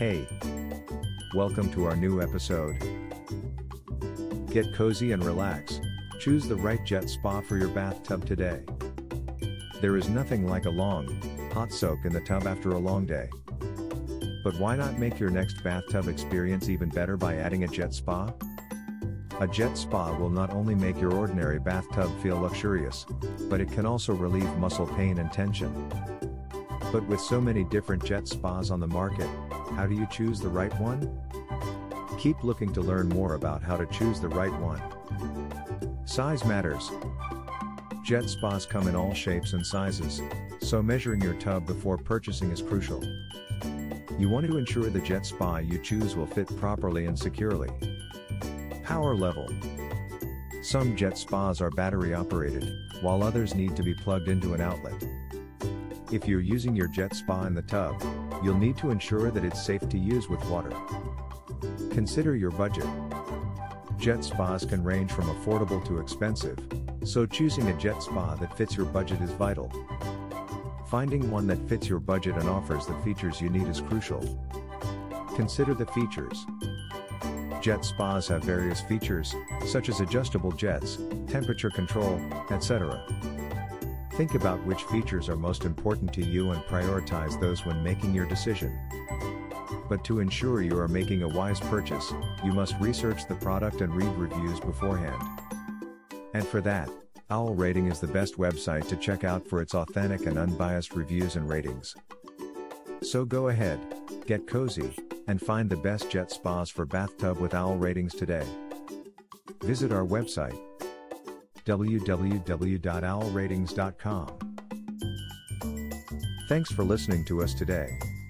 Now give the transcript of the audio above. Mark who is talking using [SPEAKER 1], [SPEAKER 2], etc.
[SPEAKER 1] Hey! Welcome to our new episode. Get cozy and relax. Choose the right jet spa for your bathtub today. There is nothing like a long, hot soak in the tub after a long day. But why not make your next bathtub experience even better by adding a jet spa? A jet spa will not only make your ordinary bathtub feel luxurious, but it can also relieve muscle pain and tension. But with so many different jet spas on the market, how do you choose the right one? Keep looking to learn more about how to choose the right one. Size matters. Jet spas come in all shapes and sizes, so measuring your tub before purchasing is crucial. You want to ensure the jet spa you choose will fit properly and securely. Power level. Some jet spas are battery operated, while others need to be plugged into an outlet. If you're using your jet spa in the tub, you'll need to ensure that it's safe to use with water. Consider your budget. Jet spas can range from affordable to expensive, so choosing a jet spa that fits your budget is vital. Finding one that fits your budget and offers the features you need is crucial. Consider the features. Jet spas have various features, such as adjustable jets, temperature control, etc. Think about which features are most important to you and prioritize those when making your decision. But to ensure you are making a wise purchase, you must research the product and read reviews beforehand. And for that, Owl Rating is the best website to check out for its authentic and unbiased reviews and ratings. So go ahead, get cozy, and find the best jet spas for bathtub with owl ratings today. Visit our website www.owlratings.com. Thanks for listening to us today.